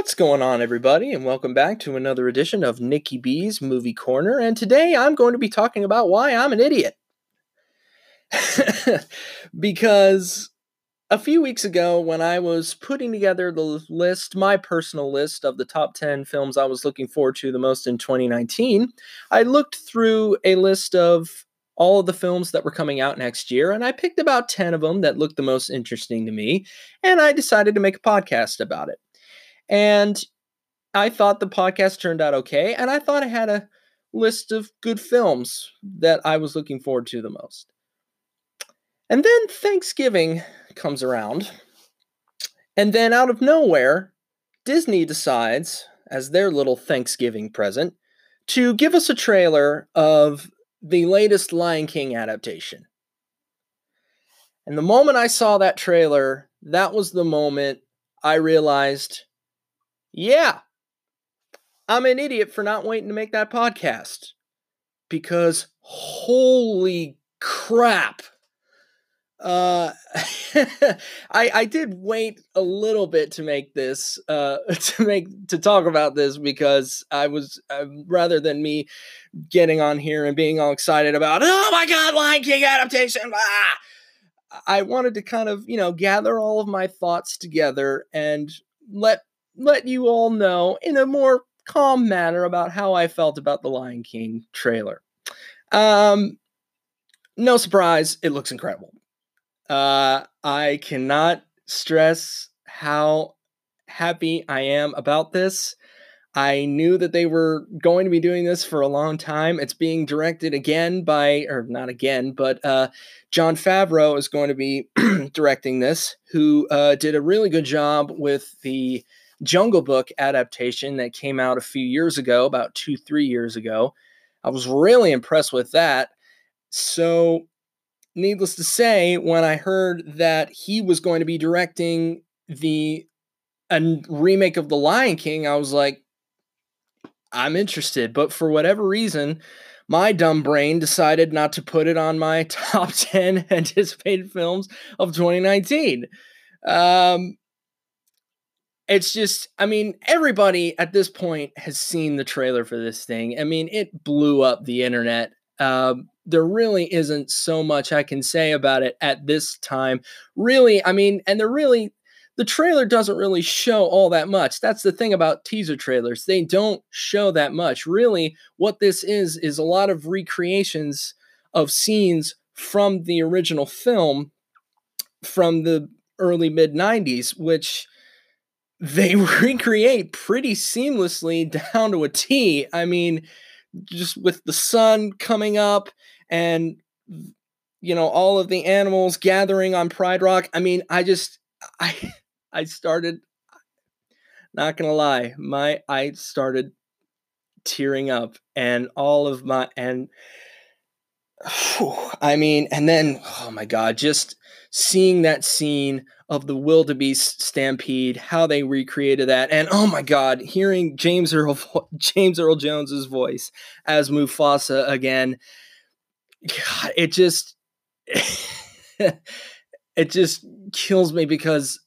What's going on, everybody, and welcome back to another edition of Nikki B's Movie Corner. And today I'm going to be talking about why I'm an idiot. because a few weeks ago, when I was putting together the list, my personal list of the top 10 films I was looking forward to the most in 2019, I looked through a list of all of the films that were coming out next year, and I picked about 10 of them that looked the most interesting to me, and I decided to make a podcast about it. And I thought the podcast turned out okay, and I thought I had a list of good films that I was looking forward to the most. And then Thanksgiving comes around, and then out of nowhere, Disney decides, as their little Thanksgiving present, to give us a trailer of the latest Lion King adaptation. And the moment I saw that trailer, that was the moment I realized yeah, I'm an idiot for not waiting to make that podcast. Because holy crap. Uh, I I did wait a little bit to make this uh to make to talk about this because I was uh, rather than me getting on here and being all excited about oh my god Lion King adaptation ah, I wanted to kind of you know gather all of my thoughts together and let let you all know in a more calm manner about how I felt about the Lion King trailer. Um, no surprise, it looks incredible. Uh, I cannot stress how happy I am about this. I knew that they were going to be doing this for a long time. It's being directed again by, or not again, but uh, Jon Favreau is going to be directing this, who uh, did a really good job with the Jungle Book adaptation that came out a few years ago, about two, three years ago. I was really impressed with that. So, needless to say, when I heard that he was going to be directing the a remake of The Lion King, I was like, I'm interested. But for whatever reason, my dumb brain decided not to put it on my top 10 anticipated films of 2019. Um, it's just i mean everybody at this point has seen the trailer for this thing. I mean it blew up the internet. Um, there really isn't so much i can say about it at this time. Really i mean and there really the trailer doesn't really show all that much. That's the thing about teaser trailers. They don't show that much. Really what this is is a lot of recreations of scenes from the original film from the early mid 90s which they recreate pretty seamlessly down to a T. I mean, just with the sun coming up and you know all of the animals gathering on Pride Rock. I mean, I just I I started not going to lie, my I started tearing up and all of my and I mean, and then oh my god, just seeing that scene of the wildebeest stampede, how they recreated that, and oh my God, hearing James Earl James Earl Jones's voice as Mufasa again, God, it just it just kills me because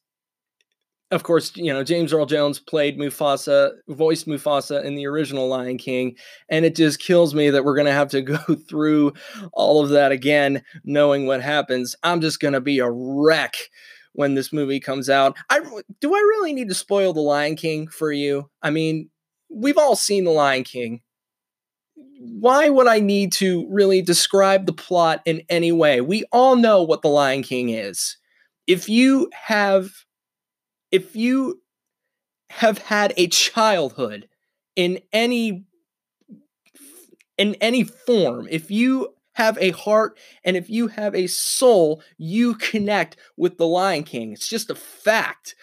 of course, you know, James Earl Jones played Mufasa, voiced Mufasa in the original Lion King, and it just kills me that we're going to have to go through all of that again, knowing what happens. I'm just going to be a wreck when this movie comes out. I do I really need to spoil the Lion King for you? I mean, we've all seen the Lion King. Why would I need to really describe the plot in any way? We all know what the Lion King is. If you have if you have had a childhood in any in any form, if you have a heart and if you have a soul, you connect with the Lion King. It's just a fact.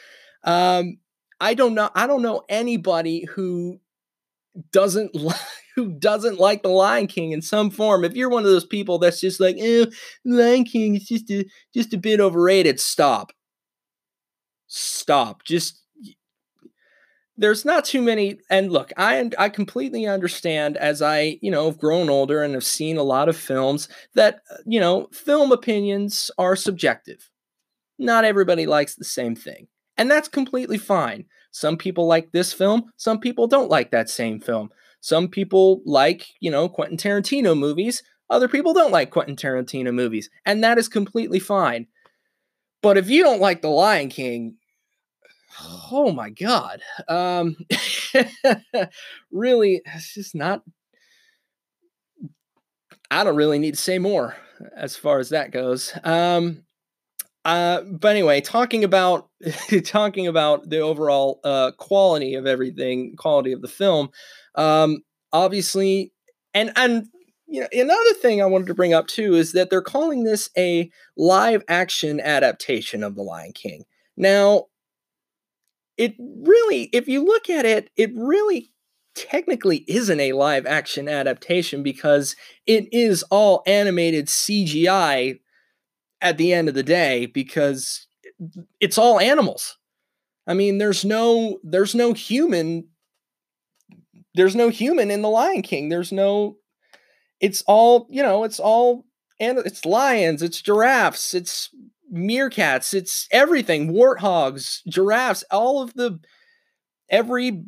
Um, I don't know. I don't know anybody who doesn't like who doesn't like the Lion King in some form. If you're one of those people that's just like, eh, Lion King is just a just a bit overrated, stop. Stop. Just there's not too many and look i i completely understand as i you know have grown older and have seen a lot of films that uh, you know film opinions are subjective not everybody likes the same thing and that's completely fine Some people like this film, some people don't like that same film. Some people like, you know, Quentin Tarantino movies, other people don't like Quentin Tarantino movies, and that is completely fine. But if you don't like The Lion King, oh my god. Um really it's just not I don't really need to say more as far as that goes. Um uh, but anyway, talking about talking about the overall uh, quality of everything, quality of the film, um, obviously, and and you know another thing I wanted to bring up too is that they're calling this a live action adaptation of The Lion King. Now, it really, if you look at it, it really technically isn't a live action adaptation because it is all animated CGI at the end of the day because it's all animals. I mean, there's no there's no human there's no human in the Lion King. There's no it's all, you know, it's all and it's lions, it's giraffes, it's meerkats, it's everything, warthogs, giraffes, all of the every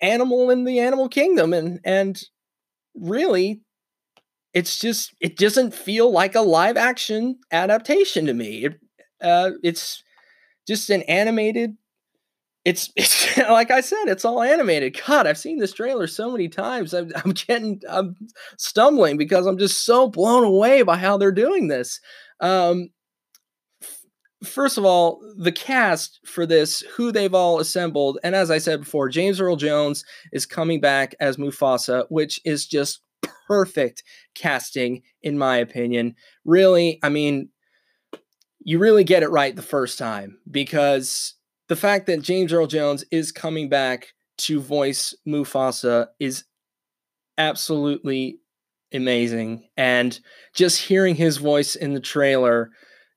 animal in the animal kingdom and and really it's just it doesn't feel like a live action adaptation to me. It uh, it's just an animated. It's it's like I said, it's all animated. God, I've seen this trailer so many times. I'm, I'm getting I'm stumbling because I'm just so blown away by how they're doing this. Um, first of all, the cast for this, who they've all assembled, and as I said before, James Earl Jones is coming back as Mufasa, which is just perfect casting, in my opinion. Really, I mean, you really get it right the first time because the fact that James Earl Jones is coming back to voice Mufasa is absolutely amazing. And just hearing his voice in the trailer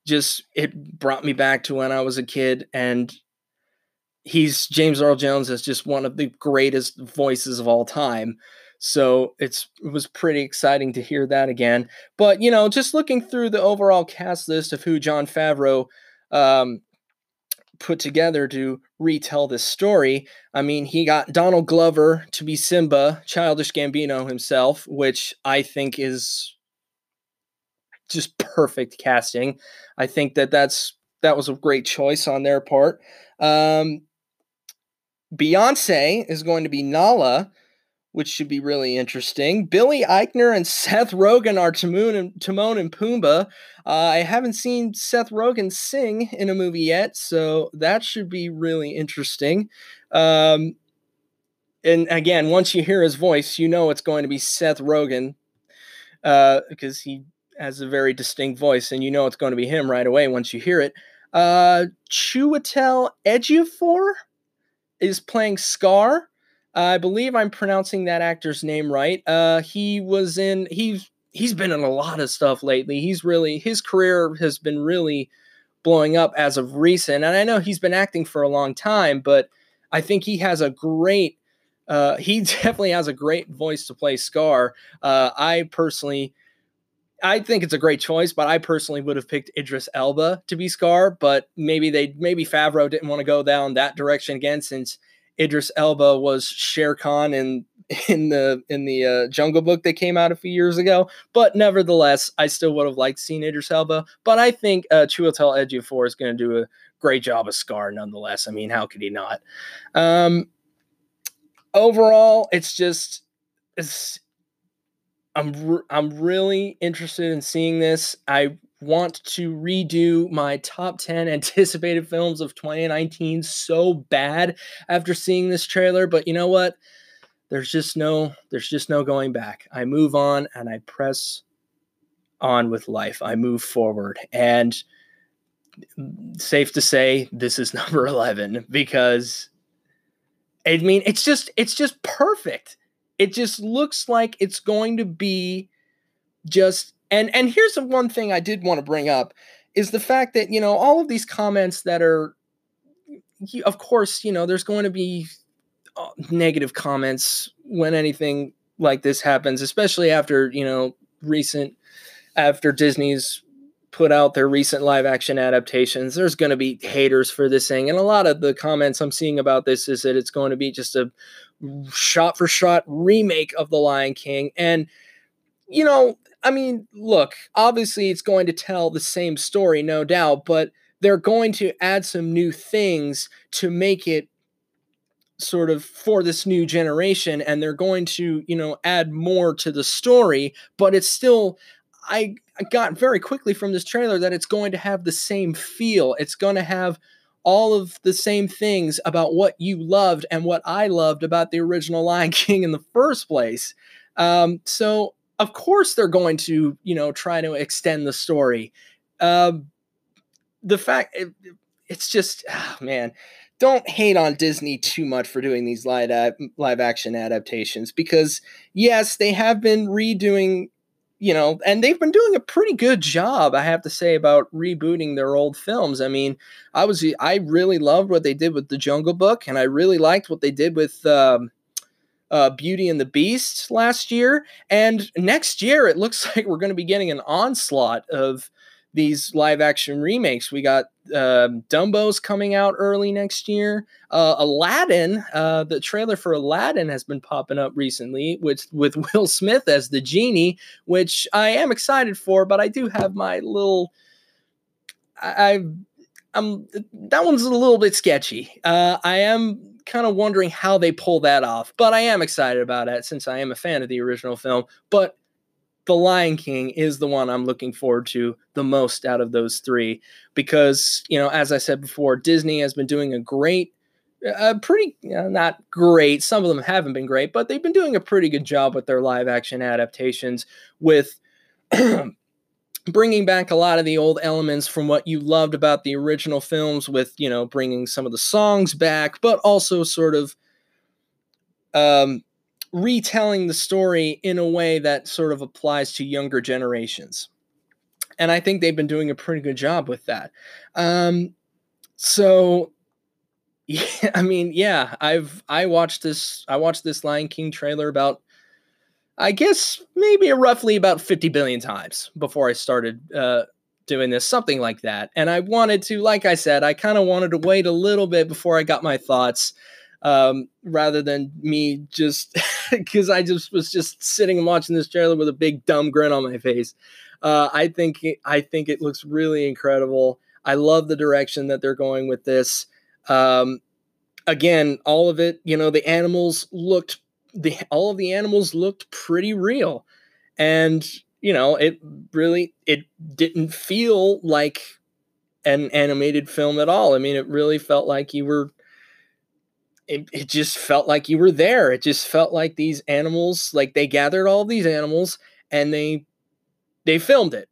just it brought me back to when I was a kid and he's James Earl Jones is just one of the greatest voices of all time. So it's it was pretty exciting to hear that again. But you know, just looking through the overall cast list of who Jon Favreau um, put together to retell this story, I mean, he got Donald Glover to be Simba, Childish Gambino himself, which I think is just perfect casting. I think that that's that was a great choice on their part. Um, Beyonce is going to be Nala, which should be really interesting. Billy Eichner and Seth Rogen are Timon and, Timon and Pumbaa. Uh, I haven't seen Seth Rogen sing in a movie yet, so that should be really interesting. Um, and again, once you hear his voice, you know it's going to be Seth Rogen uh, because he has a very distinct voice, and you know it's going to be him right away once you hear it. Uh, Chiwetel Ejiofor is playing Scar. I believe I'm pronouncing that actor's name right. Uh, he was in he's he's been in a lot of stuff lately. He's really his career has been really blowing up as of recent, and I know he's been acting for a long time, but I think he has a great. Uh, he definitely has a great voice to play Scar. Uh, I personally, I think it's a great choice, but I personally would have picked Idris Elba to be Scar. But maybe they, maybe Favreau didn't want to go down that direction again, since Idris Elba was Shere Khan in in the in the uh, Jungle Book that came out a few years ago. But nevertheless, I still would have liked seeing Idris Elba. But I think uh, Chiwetel Ejiofor is going to do a great job of Scar nonetheless. I mean, how could he not? Um, overall, it's just it's. I'm re- I'm really interested in seeing this. I want to redo my top 10 anticipated films of 2019 so bad after seeing this trailer, but you know what? There's just no there's just no going back. I move on and I press on with life. I move forward and safe to say this is number 11 because I mean it's just it's just perfect. It just looks like it's going to be just and and here's the one thing I did want to bring up is the fact that you know all of these comments that are of course you know there's going to be uh, negative comments when anything like this happens especially after you know recent after Disney's put out their recent live action adaptations, there's going to be haters for this thing. And a lot of the comments I'm seeing about this is that it's going to be just a shot for shot remake of The Lion King. And, you know, I mean, look, obviously it's going to tell the same story, no doubt, but they're going to add some new things to make it sort of for this new generation and they're going to you know add more to the story but it's still I, I got very quickly from this trailer that it's going to have the same feel it's going to have all of the same things about what you loved and what I loved about the original Lion King in the first place. Um, so of course they're going to you know try to extend the story. Um, the fact it, it's just oh, man don't hate on Disney too much for doing these live live action adaptations because yes, they have been redoing, you know, and they've been doing a pretty good job, I have to say, about rebooting their old films. I mean, I was I really loved what they did with the Jungle Book, and I really liked what they did with. Um, uh, Beauty and the Beast last year, and next year it looks like we're going to be getting an onslaught of these live action remakes. We got uh, Dumbo's coming out early next year. Uh, Aladdin, uh, the trailer for Aladdin has been popping up recently with with Will Smith as the genie, which I am excited for. But I do have my little, I, I'm that one's a little bit sketchy. Uh, I am kind of wondering how they pull that off, but I am excited about it since I am a fan of the original film. But the Lion King is the one I'm looking forward to the most out of those three because, you know, as I said before, Disney has been doing a great, a pretty, you know, not great, some of them haven't been great, but they've been doing a pretty good job with their live action adaptations with. bringing back a lot of the old elements from what you loved about the original films with you know bringing some of the songs back but also sort of um retelling the story in a way that sort of applies to younger generations. And I think they've been doing a pretty good job with that. Um, so yeah, I mean, yeah, I've I watched this I watched this Lion King trailer about I guess maybe roughly about 50 billion times before I started uh, doing this, something like that. And I wanted to, like I said, I kind of wanted to wait a little bit before I got my thoughts um, rather than me just because I just was just sitting and watching this trailer with a big dumb grin on my face. Uh, I think I think it looks really incredible. I love the direction that they're going with this. Um, again, all of it, you know, the animals looked the all of the animals looked pretty real, and you know, it really it didn't feel like an animated film at all. I mean, it really felt like you were it, it just felt like you were there. It just felt like these animals, like they gathered all these animals and they they filmed it.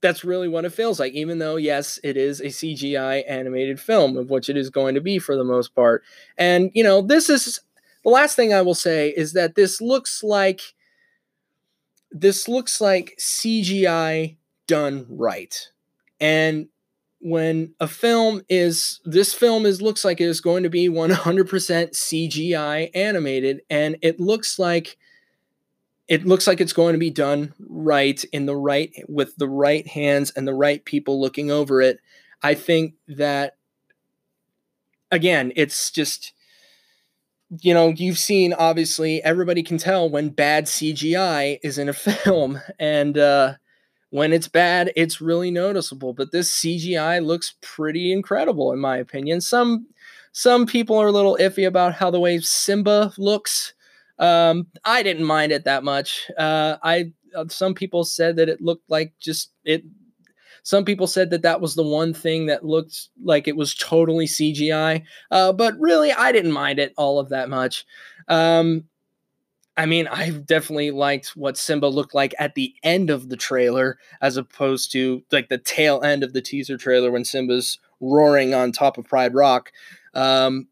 That's really what it feels like, even though, yes, it is a CGI animated film of which it is going to be for the most part. And, you know, this is the last thing I will say is that this looks like this looks like CGI done right. And when a film is this film is looks like it is going to be 100% CGI animated and it looks like it looks like it's going to be done right in the right with the right hands and the right people looking over it. I think that again, it's just you know, you've seen obviously everybody can tell when bad CGI is in a film and uh when it's bad, it's really noticeable. But this CGI looks pretty incredible, in my opinion. Some some people are a little iffy about how the way Simba looks. Um, I didn't mind it that much. Uh, I uh, some people said that it looked like just it. Some people said that that was the one thing that looked like it was totally CGI. Uh, but really, I didn't mind it all of that much. Um, I mean, I definitely liked what Simba looked like at the end of the trailer as opposed to like the tail end of the teaser trailer when Simba's roaring on top of Pride Rock. Um,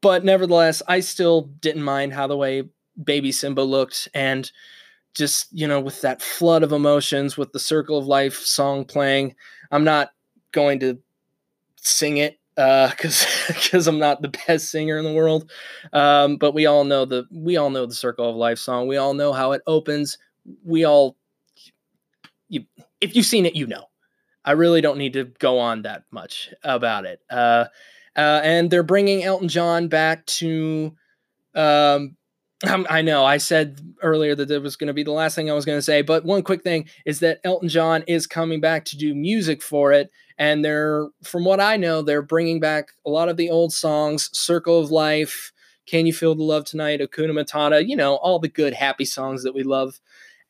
but nevertheless, I still didn't mind how the way baby Simba looked and just, you know, with that flood of emotions with the Circle of Life song playing. I'm not going to sing it because uh, because I'm not the best singer in the world. Um, but we all know the we all know the Circle of Life song. We all know how it opens. We all you if you've seen it, you know. I really don't need to go on that much about it. Uh, uh, and they're bringing Elton John back to. Um, I know. I said earlier that it was going to be the last thing I was going to say, but one quick thing is that Elton John is coming back to do music for it, and they're, from what I know, they're bringing back a lot of the old songs, "Circle of Life," "Can You Feel the Love Tonight," "Hakuna Matata," you know, all the good happy songs that we love,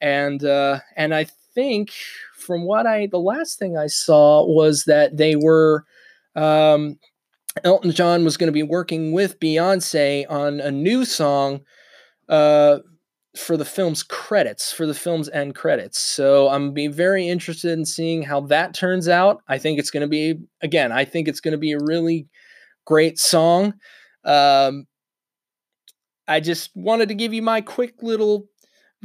and uh, and I think from what I the last thing I saw was that they were um, Elton John was going to be working with Beyonce on a new song uh, for the film's credits, for the film's end credits. So I'm be very interested in seeing how that turns out. I think it's going to be again. I think it's going to be a really great song. Um, I just wanted to give you my quick little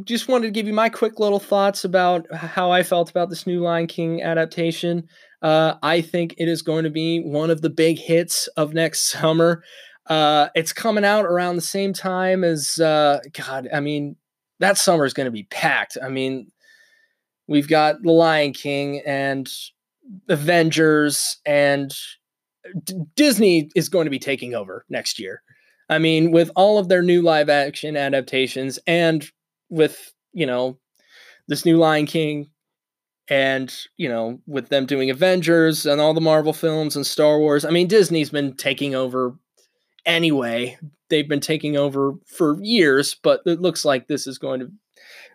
just wanted to give you my quick little thoughts about how I felt about this new Lion King adaptation. Uh, I think it is going to be one of the big hits of next summer. Uh, it's coming out around the same time as uh, God. I mean, that summer is going to be packed. I mean, we've got The Lion King and Avengers, and D- Disney is going to be taking over next year. I mean, with all of their new live action adaptations and with you know this new Lion King and you know with them doing Avengers and all the Marvel films and Star Wars. I mean Disney's been taking over anyway. They've been taking over for years, but it looks like this is going to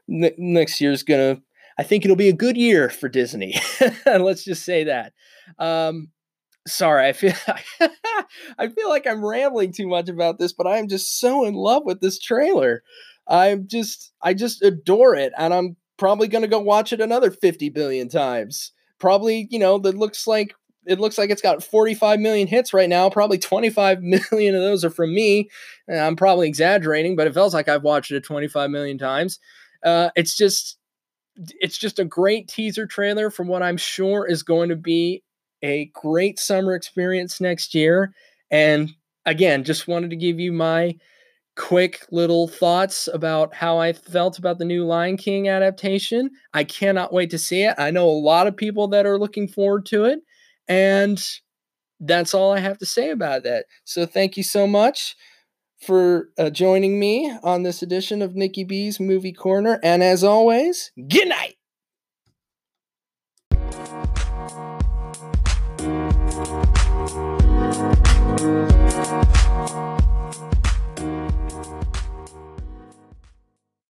n- next year's going to I think it'll be a good year for Disney. Let's just say that. Um, sorry, I feel I feel like I'm rambling too much about this, but I'm just so in love with this trailer. I'm just I just adore it and I'm probably going to go watch it another 50 billion times. Probably, you know, that looks like it looks like it's got 45 million hits right now. Probably 25 million of those are from me. I'm probably exaggerating, but it feels like I've watched it 25 million times. Uh, it's just it's just a great teaser trailer from what I'm sure is going to be a great summer experience next year. And again, just wanted to give you my quick little thoughts about how I felt about the new Lion King adaptation. I cannot wait to see it. I know a lot of people that are looking forward to it. And that's all I have to say about that. So thank you so much for uh, joining me on this edition of Nikki B's Movie Corner. And as always, good night.